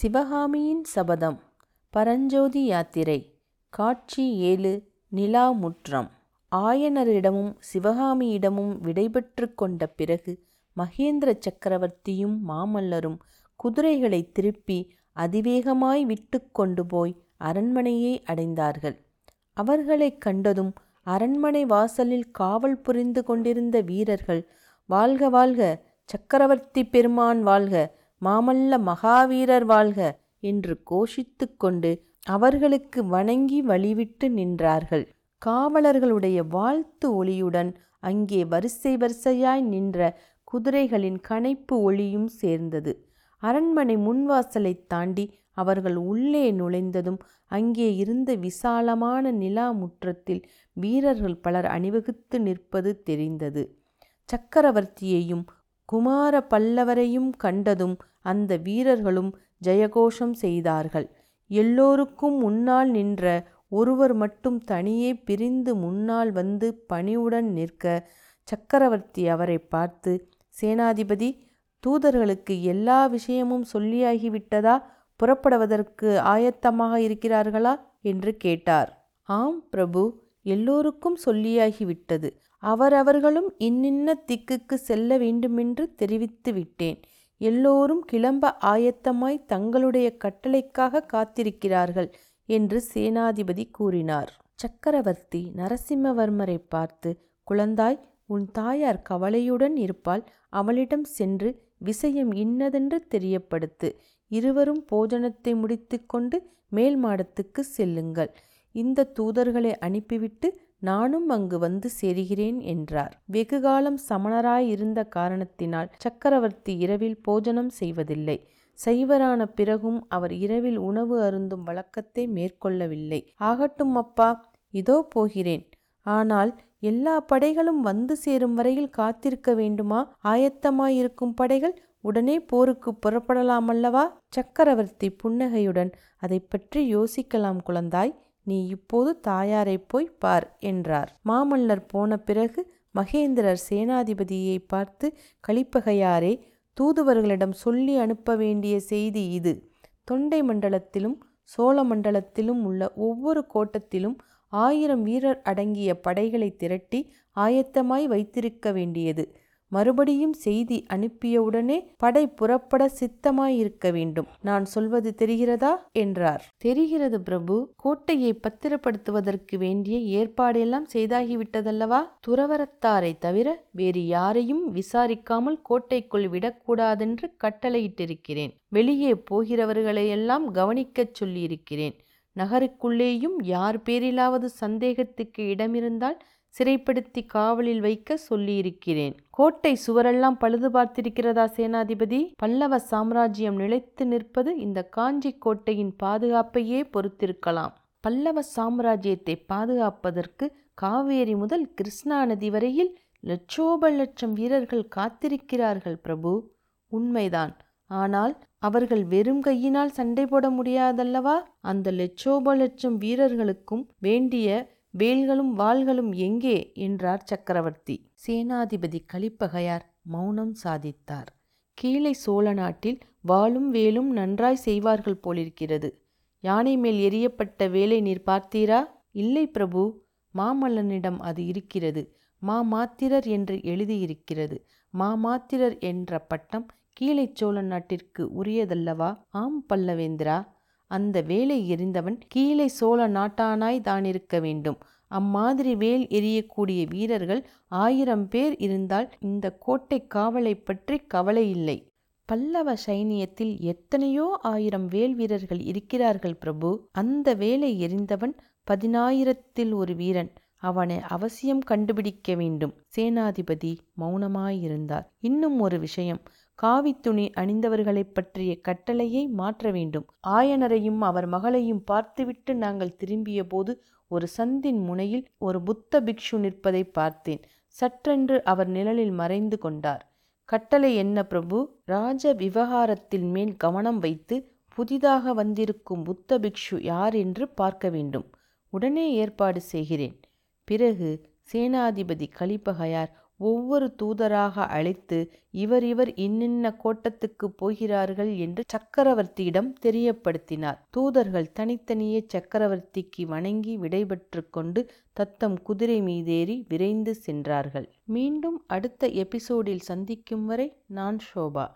சிவகாமியின் சபதம். பரஞ்சோதி யாத்திரை. காட்சி ஏழு நிலா முற்றம். ஆயனரிடமும் சிவகாமியிடமும் விடைபெற்று கொண்ட பிறகு மகேந்திர சக்கரவர்த்தியும் மாமல்லரும் குதிரைகளை திருப்பி அதிவேகமாய் விட்டு கொண்டு போய் அரண்மனையை அடைந்தார்கள். அவர்களைக் கண்டதும் அரண்மனை வாசலில் காவல் புரிந்து கொண்டிருந்த வீரர்கள் வாழ்க வாழ்க சக்கரவர்த்தி பெருமான் வாழ்க! மாமல்ல மகாவீரர் வாழ்க என்று கோஷித்து கொண்டு அவர்களுக்கு வணங்கி வழிவிட்டு நின்றார்கள். காவலர்களுடைய வாழ்த்து ஒளியுடன் அங்கே வரிசை வரிசையாய் நின்ற குதிரைகளின் கனைப்பு ஒளியும் சேர்ந்தது. அரண்மனை முன்வாசலை தாண்டி அவர்கள் உள்ளே நுழைந்ததும் அங்கே இருந்த விசாலமான நிலா முற்றத்தில் வீரர்கள் பலர் அணிவகுத்து நிற்பது தெரிந்தது. சக்கரவர்த்தியையும் குமார பல்லவரையும் கண்டதும் அந்த வீரர்களும் ஜெயகோஷம் செய்தார்கள். எல்லோருக்கும் முன்னால் நின்ற ஒருவர் மட்டும் தனியே பிரிந்து முன்னால் வந்து பணிவுடன் நிற்க சக்கரவர்த்தி அவரை பார்த்து சேனாதிபதி தூதர்களுக்கு எல்லா விஷயமும் சொல்லியாகிவிட்டதா? புறப்படுவதற்கு ஆயத்தமாக இருக்கிறார்களா? என்று கேட்டார். ஆம் பிரபு எல்லோருக்கும் சொல்லியாகிவிட்டது. அவரவர்களும் இன்னின்ன திக்குக்கு செல்ல வேண்டுமென்று தெரிவித்து விட்டேன். எல்லோரும் கிளம்ப ஆயத்தமாய் தங்களுடைய கட்டளைக்காக காத்திருக்கிறார்கள் என்று சேனாதிபதி கூறினார். சக்கரவர்த்தி நரசிம்மவர்மரை பார்த்து குழந்தாய் உன் தாயார் கவலையுடன் இருப்பாள். அவளிடம் சென்று விஷயம் இன்னதென்று தெரியப்படுத்து. இருவரும் போஜனத்தை முடித்துக்கொண்டு மேல் மாடத்துக்கு செல்லுங்கள். இந்த தூதர்களை அனுப்பிவிட்டு நானும் அங்கு வந்து சேருகிறேன் என்றார். வெகுகாலம் சமணராய் இருந்த காரணத்தினால் சக்கரவர்த்தி இரவில் போஜனம் செய்வதில்லை. சைவரான பிறகும் அவர் இரவில் உணவு அருந்தும் வழக்கத்தை மேற்கொள்ளவில்லை. ஆகட்டும் அப்பா இதோ போகிறேன். ஆனால் எல்லா படைகளும் வந்து சேரும் வரையில் காத்திருக்க வேண்டுமா? ஆயத்தமாயிருக்கும் படைகள் உடனே போருக்கு புறப்படலாமல்லவா? சக்கரவர்த்தி புன்னகையுடன் அதை பற்றி யோசிக்கலாம் குழந்தாய். நீ இப்போது தாயாரை போய் பார் என்றார். மாமல்லர் போன பிறகு மகேந்திரர் சேனாதிபதியை பார்த்து கலிப்பகையாரே தூதுவர்களிடம் சொல்லி அனுப்ப வேண்டிய செய்தி இது. தொண்டை மண்டலத்திலும் சோழ மண்டலத்திலும் உள்ள ஒவ்வொரு கோட்டத்திலும் ஆயிரம் வீரர் அடங்கிய படைகளை திரட்டி ஆயத்தமாய் வைத்திருக்க வேண்டியது. மறுபடியும் செய்தி அனுப்பியவுடனே படை புறப்பட சித்தமாயிருக்க வேண்டும். நான் சொல்வது தெரிகிறதா? என்றார். தெரிகிறது பிரபு. கோட்டையை பத்திரப்படுத்துவதற்கு வேண்டிய ஏற்பாடெல்லாம் செய்தாகிவிட்டதல்லவா? துறவரத்தாரை தவிர வேறு யாரையும் விசாரிக்காமல் கோட்டைக்குள் விடக்கூடாதென்று கட்டளையிட்டிருக்கிறேன். வெளியே போகிறவர்களையெல்லாம் கவனிக்கச் சொல்லியிருக்கிறேன். நகருக்குள்ளேயும் யார் பேரிலாவது சந்தேகத்துக்கு இடமிருந்தால் சிறைப்படுத்தி காவலில் வைக்க சொல்லியிருக்கிறேன். கோட்டை சுவரெல்லாம் பழுது பார்த்திருக்கிறதா சேனாதிபதி? பல்லவ சாம்ராஜ்யம் நிலைத்து நிற்பது இந்த காஞ்சி கோட்டையின் பாதுகாப்பையே பொறுத்திருக்கலாம். பல்லவ சாம்ராஜ்யத்தை பாதுகாப்பதற்கு காவேரி முதல் கிருஷ்ணா நதி வரையில் லட்சோப லட்சம் வீரர்கள் காத்திருக்கிறார்கள் பிரபு. உண்மைதான். ஆனால் அவர்கள் வெறும் கையினால் சண்டை போட முடியாதல்லவா? அந்த லட்சோப லட்சம் வீரர்களுக்கும் வேண்டிய வேல்களும் வாள்களும் எங்கே? என்றார் சக்கரவர்த்தி. சேனாதிபதி கலிப்பகையார் மௌனம் சாதித்தார். கீழே சோழ நாட்டில் வாளும் வேலும் நன்றாய் செய்வார்கள் போலிருக்கிறது. யானை மேல் எரியப்பட்ட வேலை நீர் பார்த்தீரா? இல்லை பிரபு மாமல்லனிடம் அது இருக்கிறது. மாமாத்திரர் என்று எழுதியிருக்கிறது. மாமாத்திரர் என்ற பட்டம் கீழே சோழ நாட்டிற்கு உரியதல்லவா? ஆம் பல்லவேந்திரா. அந்த வேலை எறிந்தவன் கீழே சோழ நாட்டானாய் தானிருக்க வேண்டும். அம்மாதிரி வேல் எரியக்கூடிய வீரர்கள் ஆயிரம் பேர் இருந்தால் இந்த கோட்டை காவலை பற்றி கவலை இல்லை. பல்லவ சைனியத்தில் எத்தனையோ ஆயிரம் வேல் வீரர்கள் இருக்கிறார்கள் பிரபு. அந்த வேலை எறிந்தவன் பதினாயிரத்தில் ஒரு வீரன். அவனை அவசியம் கண்டுபிடிக்க வேண்டும். சேனாதிபதி மௌனமாயிருந்தார். இன்னும் ஒரு விஷயம். காவித்துணி அணிந்தவர்களைப் பற்றிய கட்டளையை மாற்ற வேண்டும். ஆயனரையும் அவர் மகளையும் பார்த்துவிட்டு நாங்கள் திரும்பிய போது ஒரு சந்தின் முனையில் ஒரு புத்த பிக்ஷு நிற்பதை பார்த்தேன். சற்றென்று அவர் நிழலில் மறைந்து கொண்டார். கட்டளை என்ன பிரபு? ராஜ விவகாரத்தின் மேல் கவனம் வைத்து புதிதாக வந்திருக்கும் புத்த பிக்ஷு யார் என்று பார்க்க வேண்டும். உடனே ஏற்பாடு செய்கிறேன். பிறகு சேனாதிபதி கலிப்பகையார் ஒவ்வொரு தூதராக அழைத்து இவர் இவர் இன்னின்ன கோட்டத்துக்கு போகிறார்கள் என்று சக்கரவர்த்தியிடம் தெரியப்படுத்தினார். தூதர்கள் தனித்தனியே சக்கரவர்த்திக்கு வணங்கி விடைபெற்று கொண்டு தத்தம் குதிரை மீதேறி விரைந்து சென்றார்கள். மீண்டும் அடுத்த எபிசோடில் சந்திக்கும் வரை நான் ஷோபா.